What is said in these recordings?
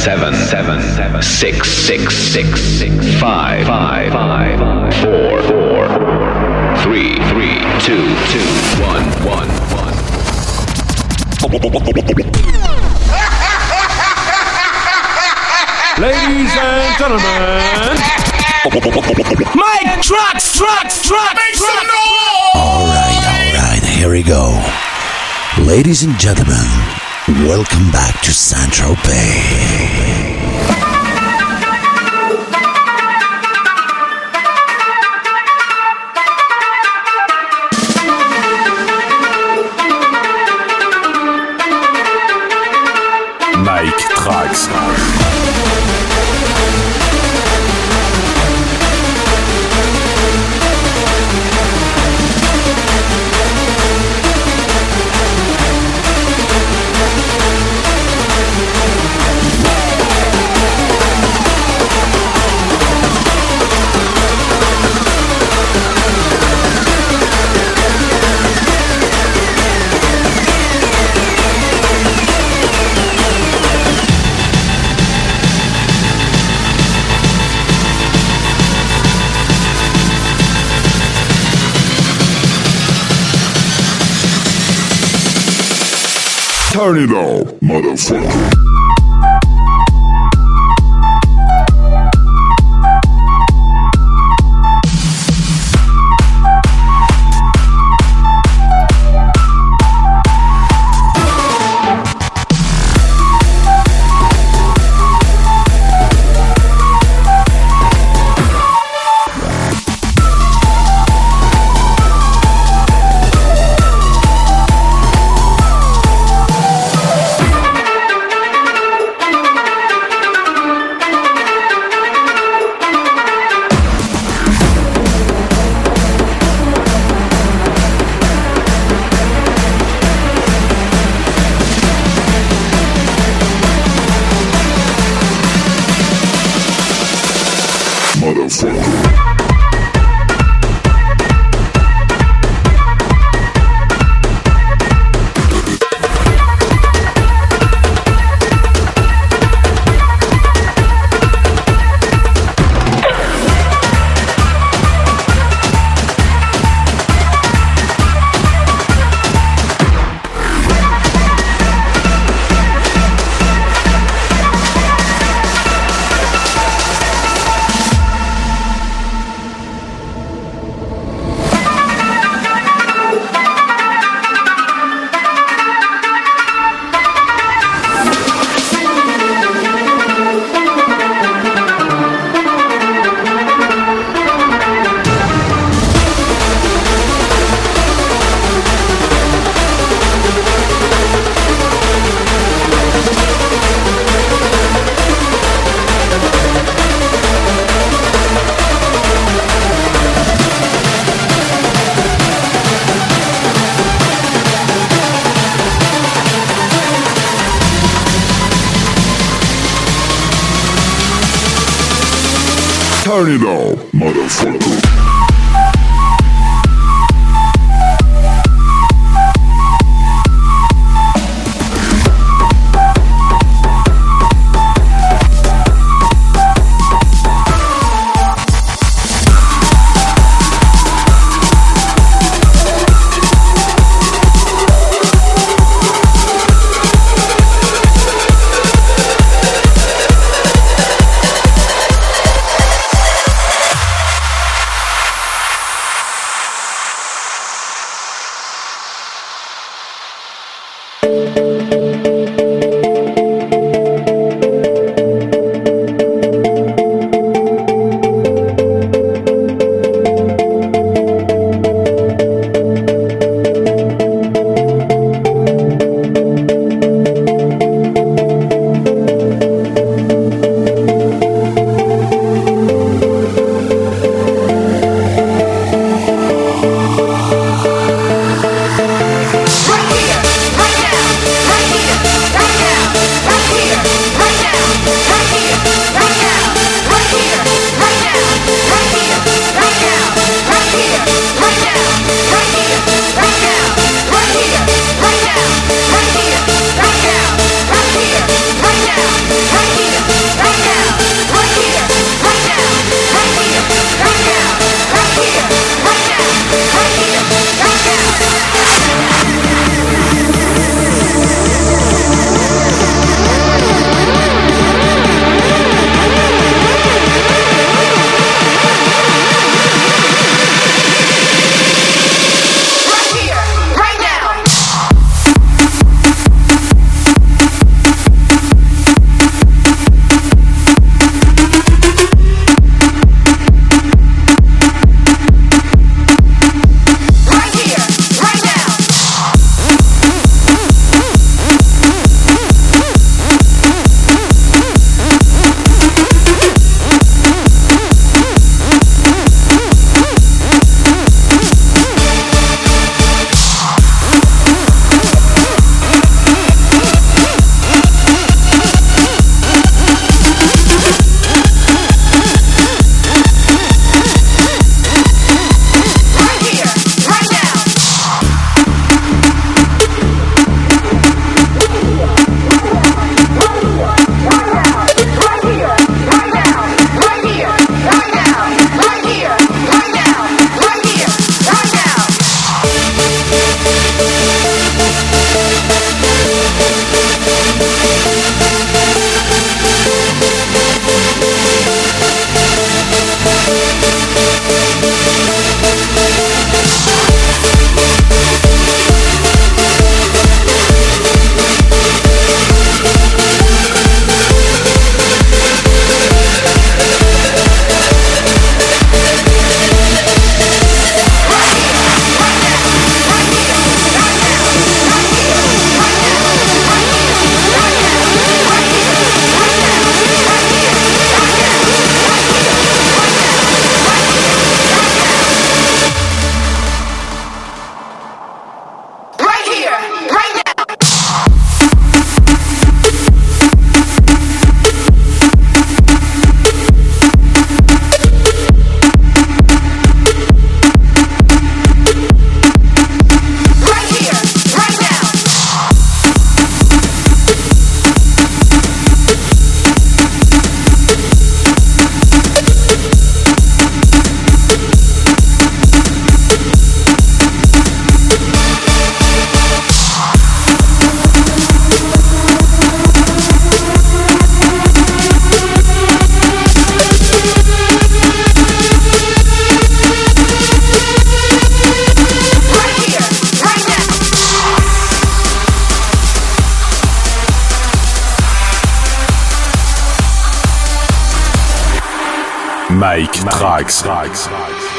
seven seven seven seven six six six six five five five four four three three two two one one one. Ladies and gentlemen, Mike Trucks, Trucks, Trucks, make some noise! All right, all right, here we go. Ladies and gentlemen, welcome back to Central Bay. Turn it motherfucker. Motherfucker. Turn it up, motherfucker. Mike Trax.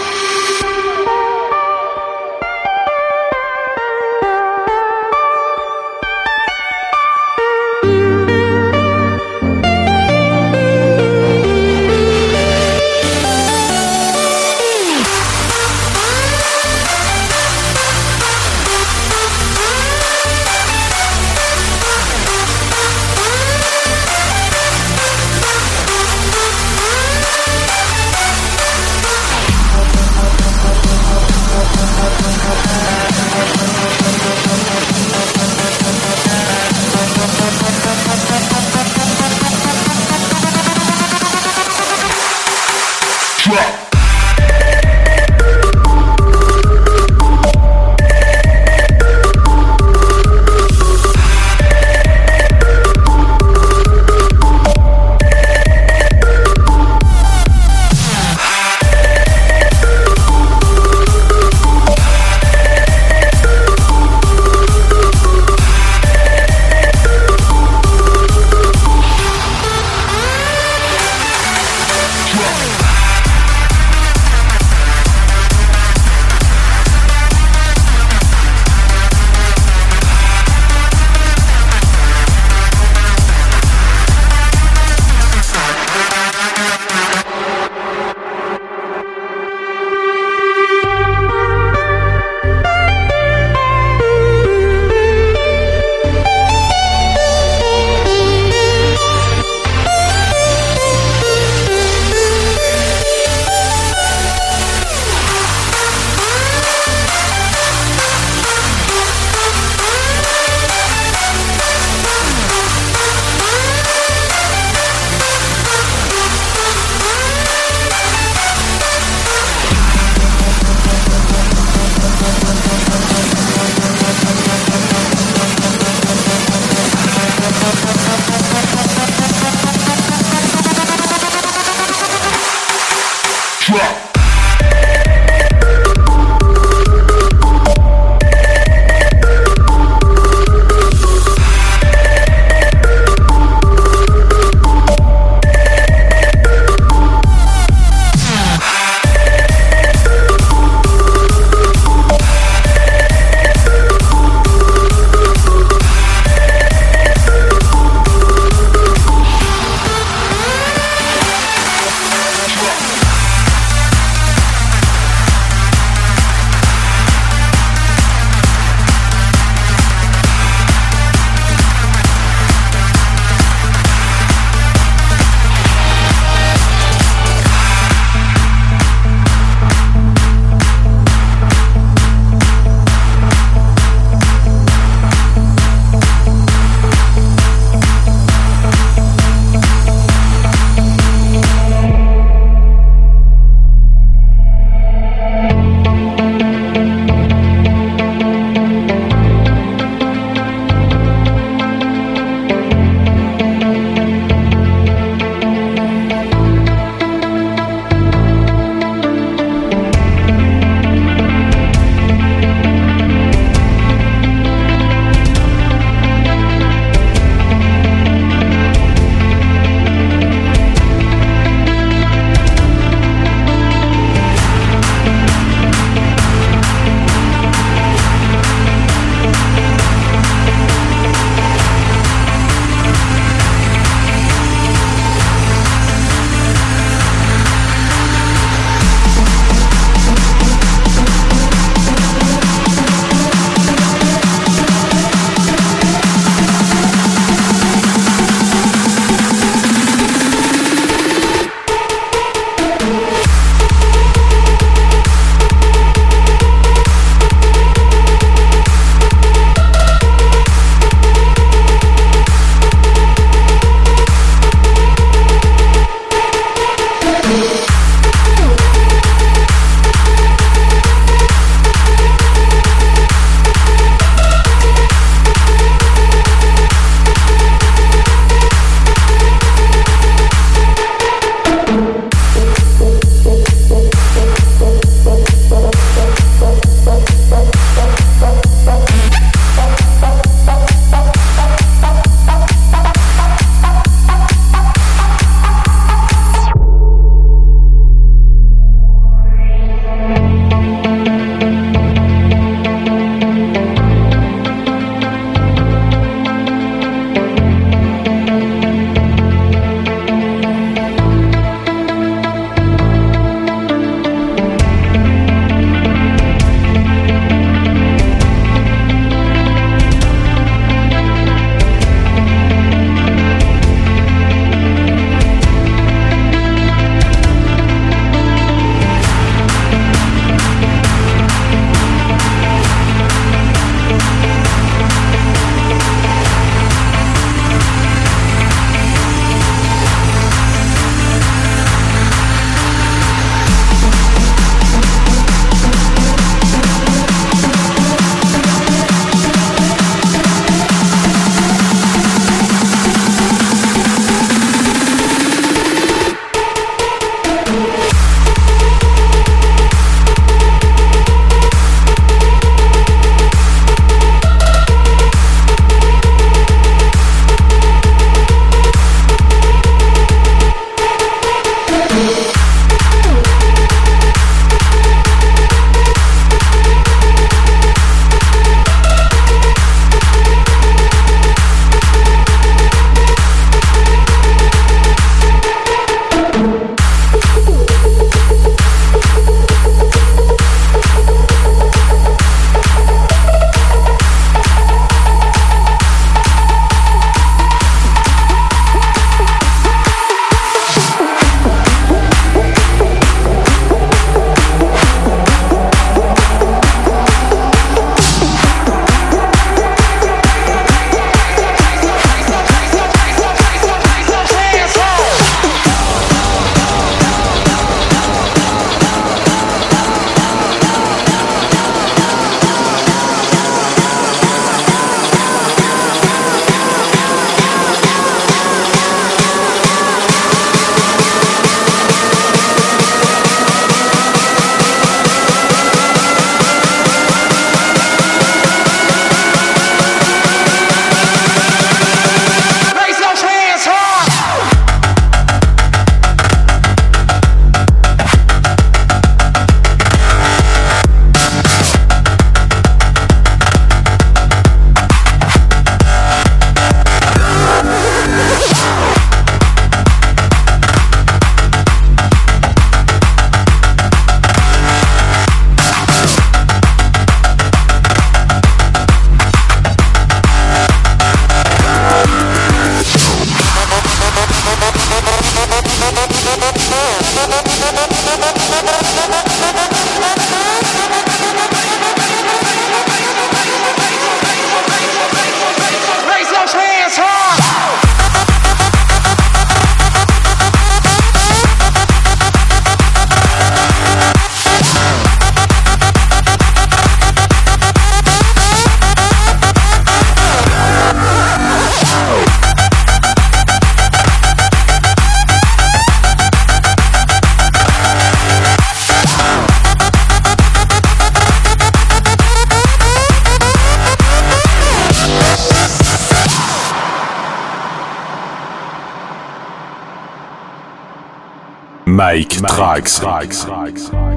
Mike, Trax. Drop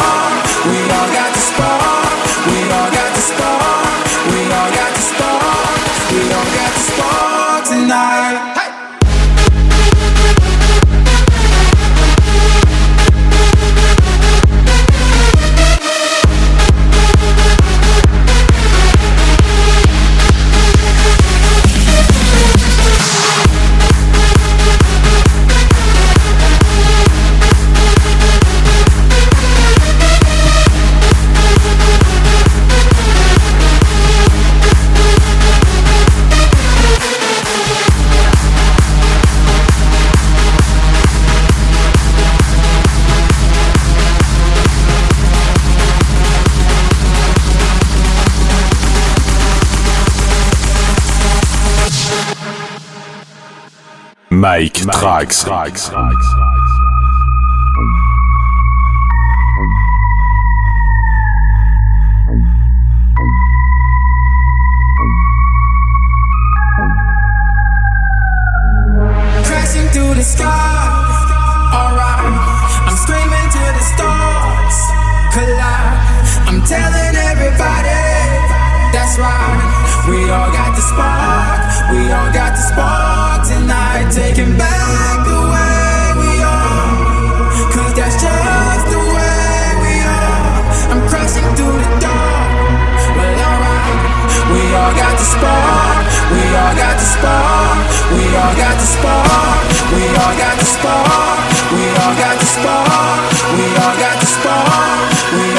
heart. Mike, Mike Trax. Trax. spark. We all got the spark. We all got the spark. We all got the spark. We all got the spark. We all got the spark. We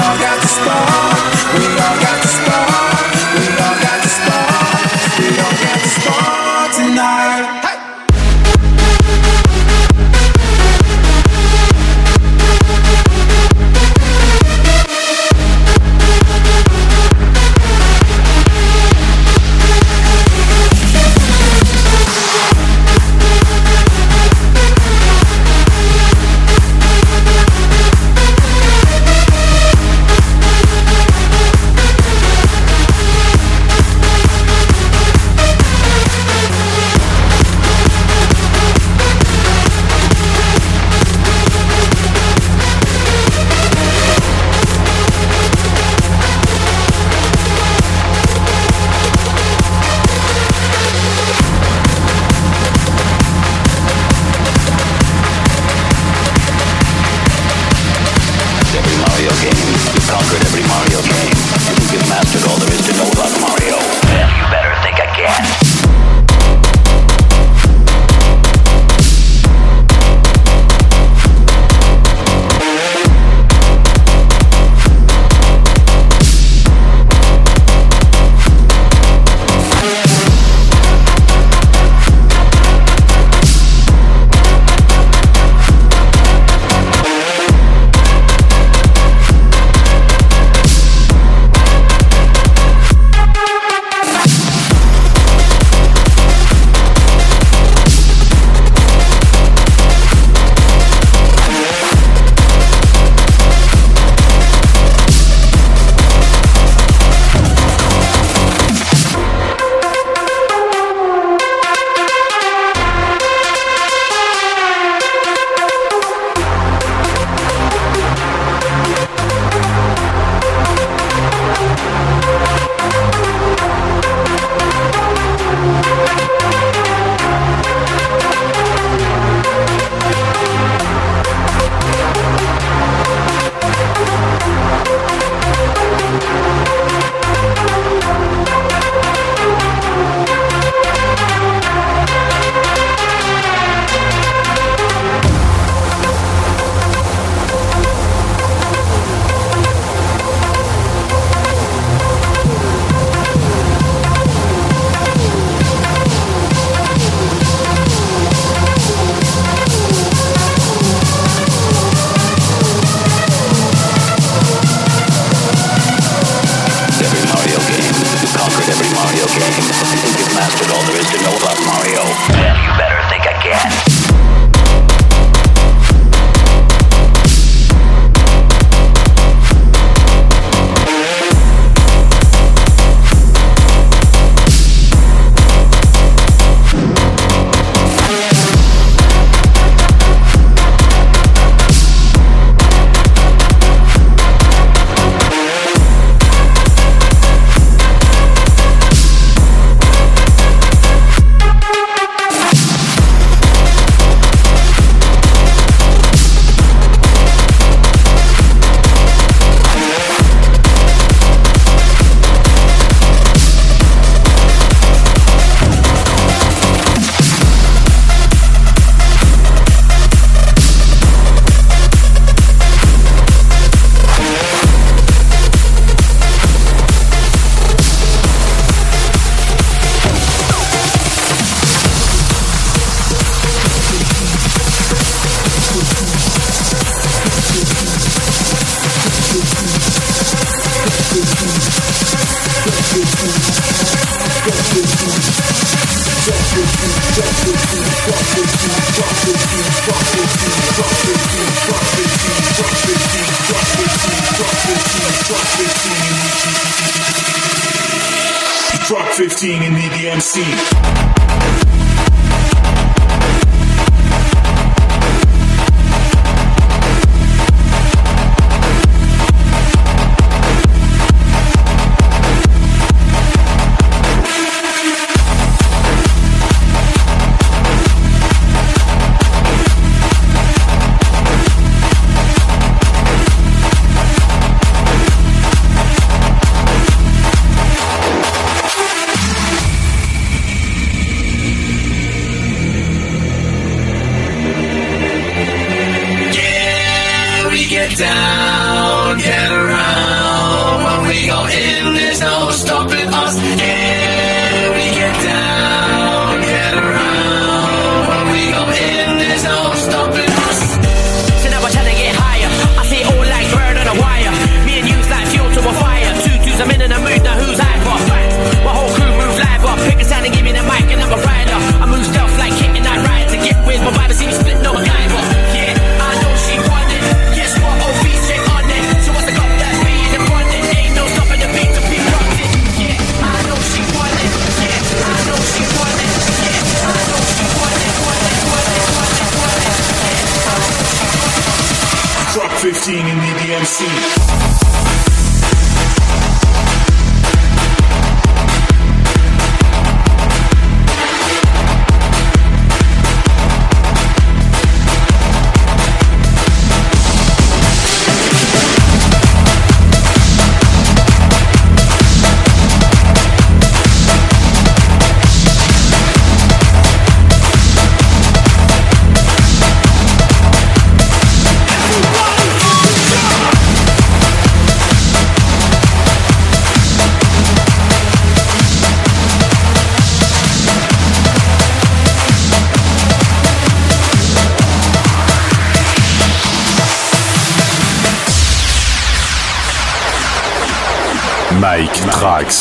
15 and need the MC.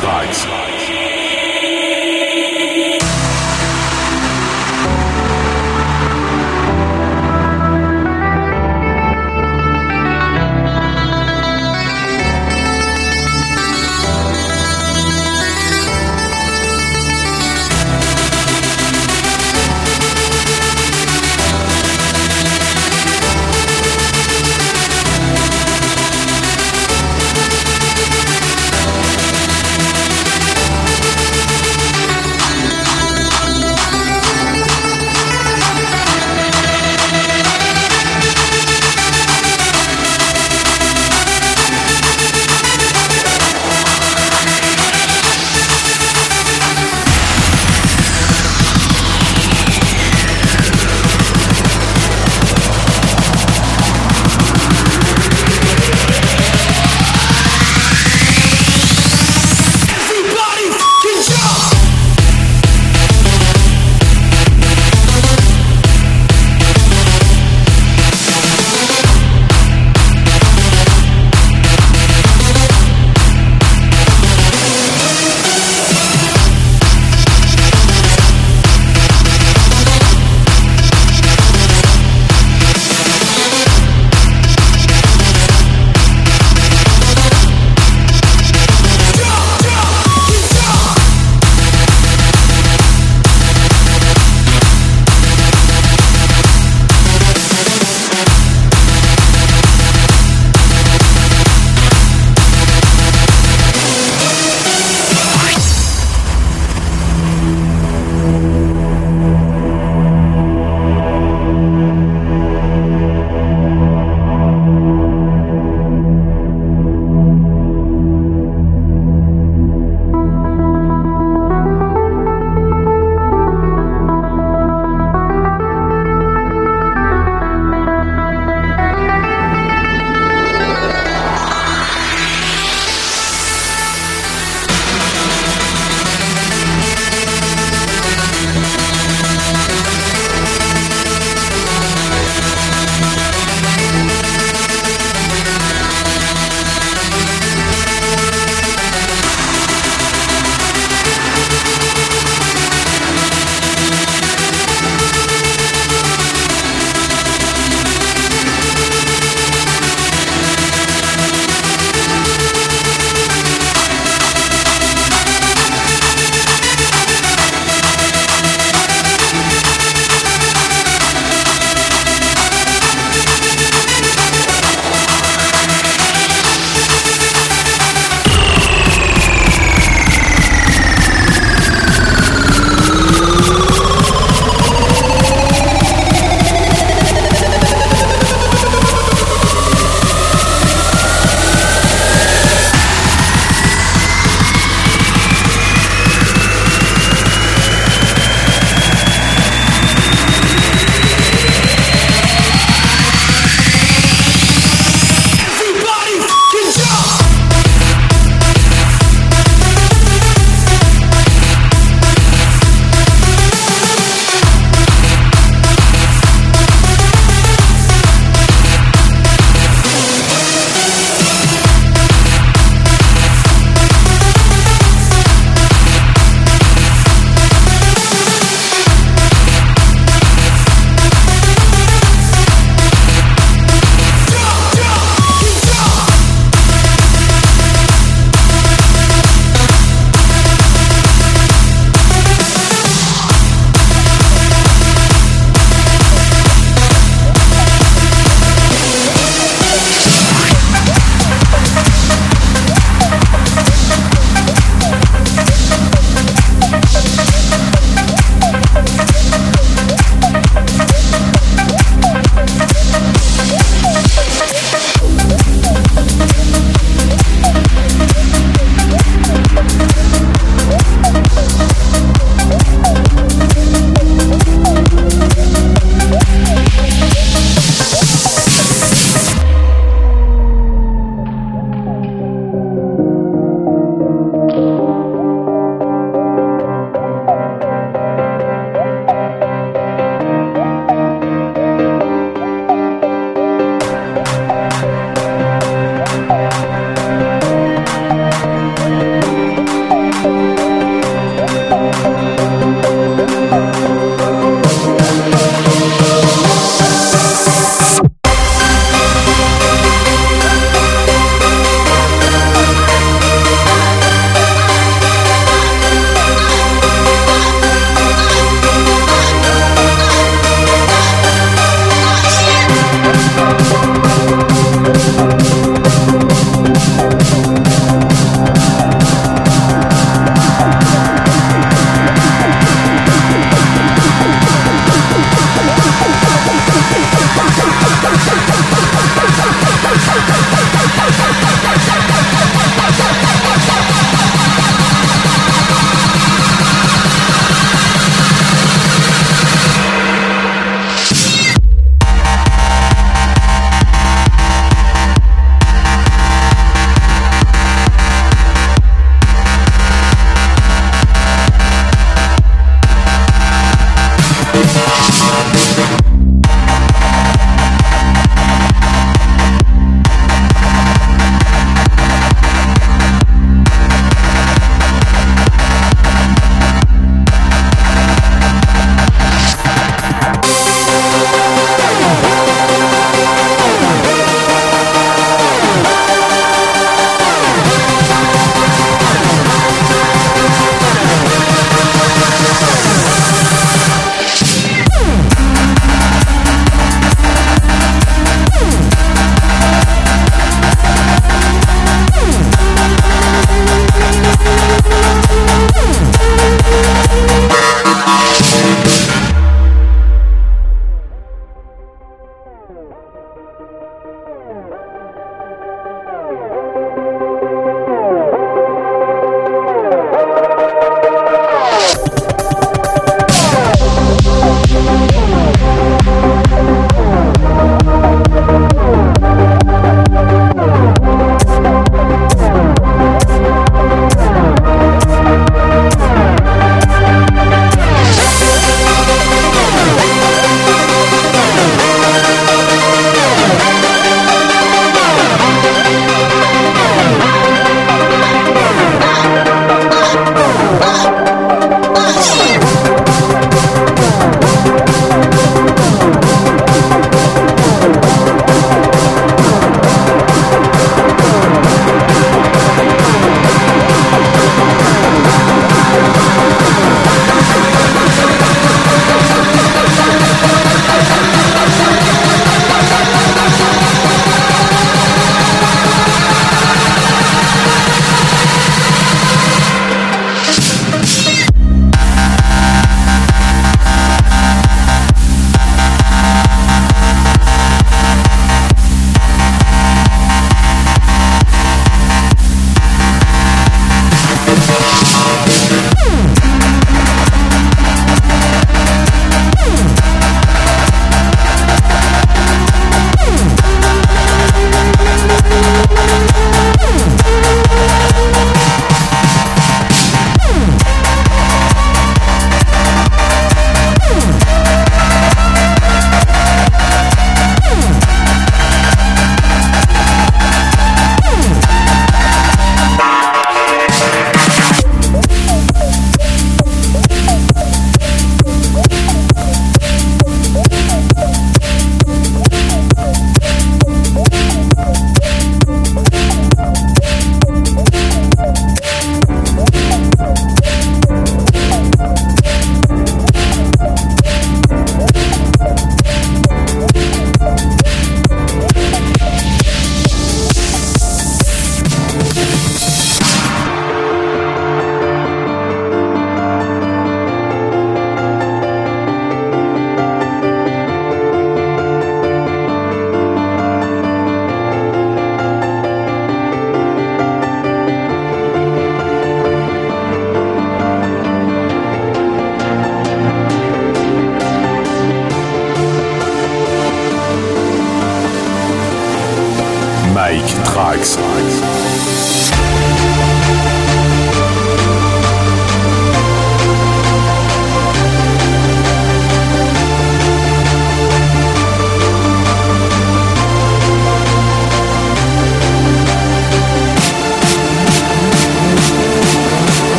Tracks.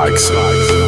Tracks.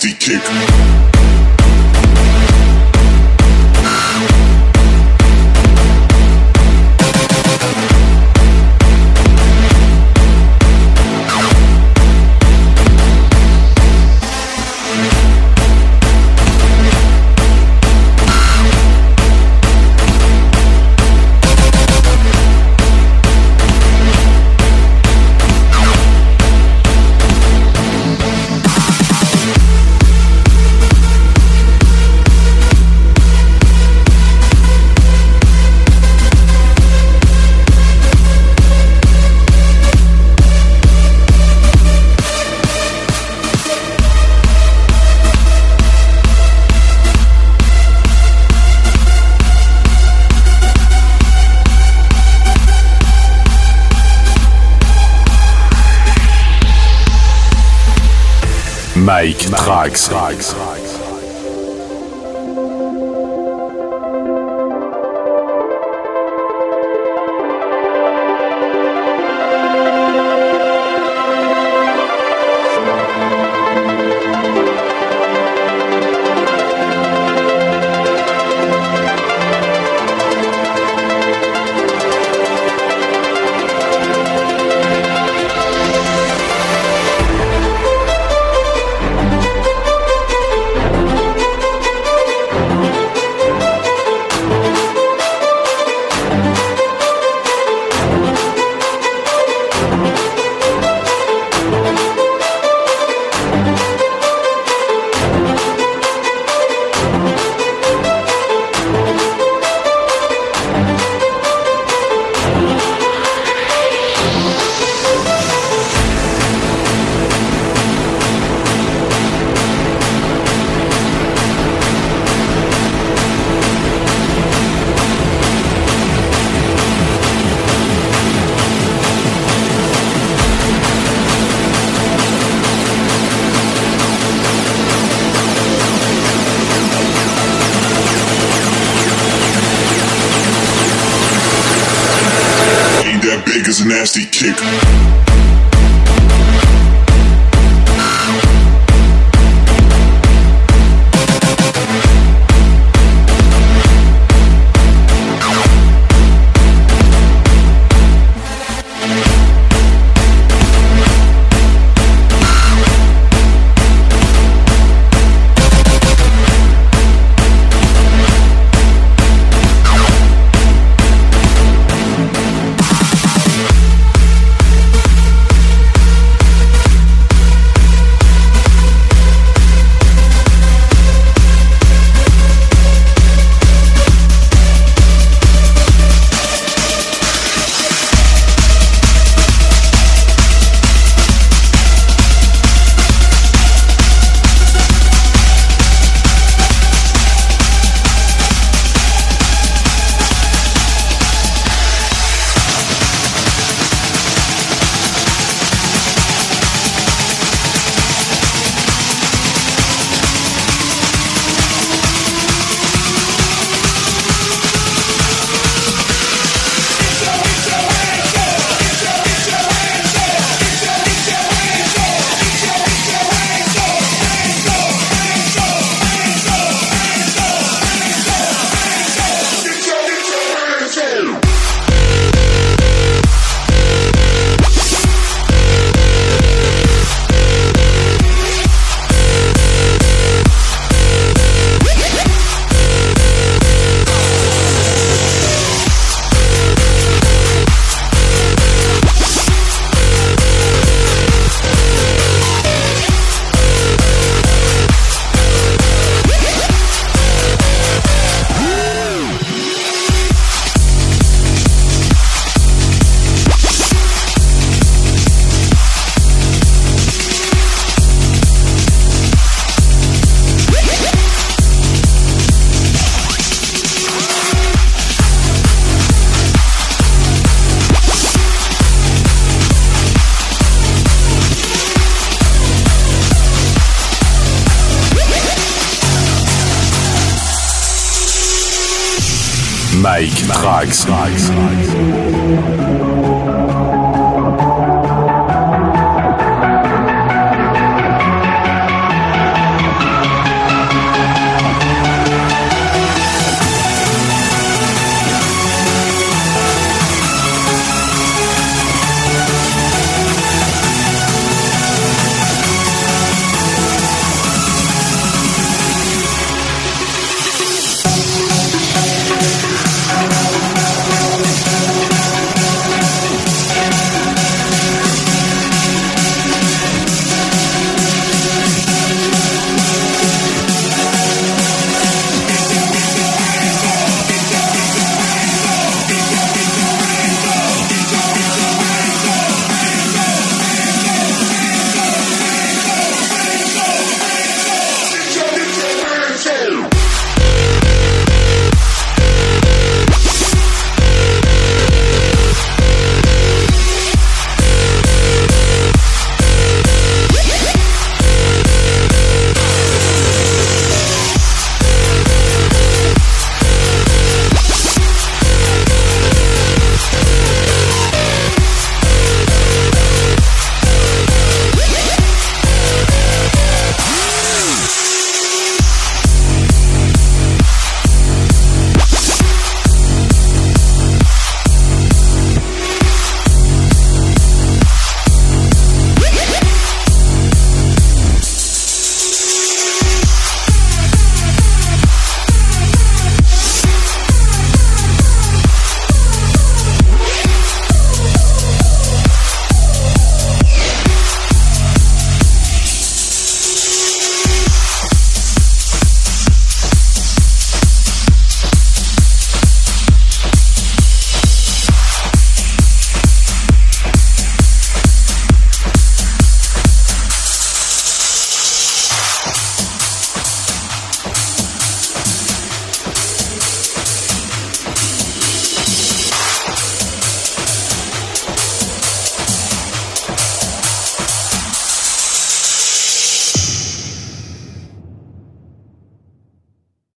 Nasty kick. Mike Trax.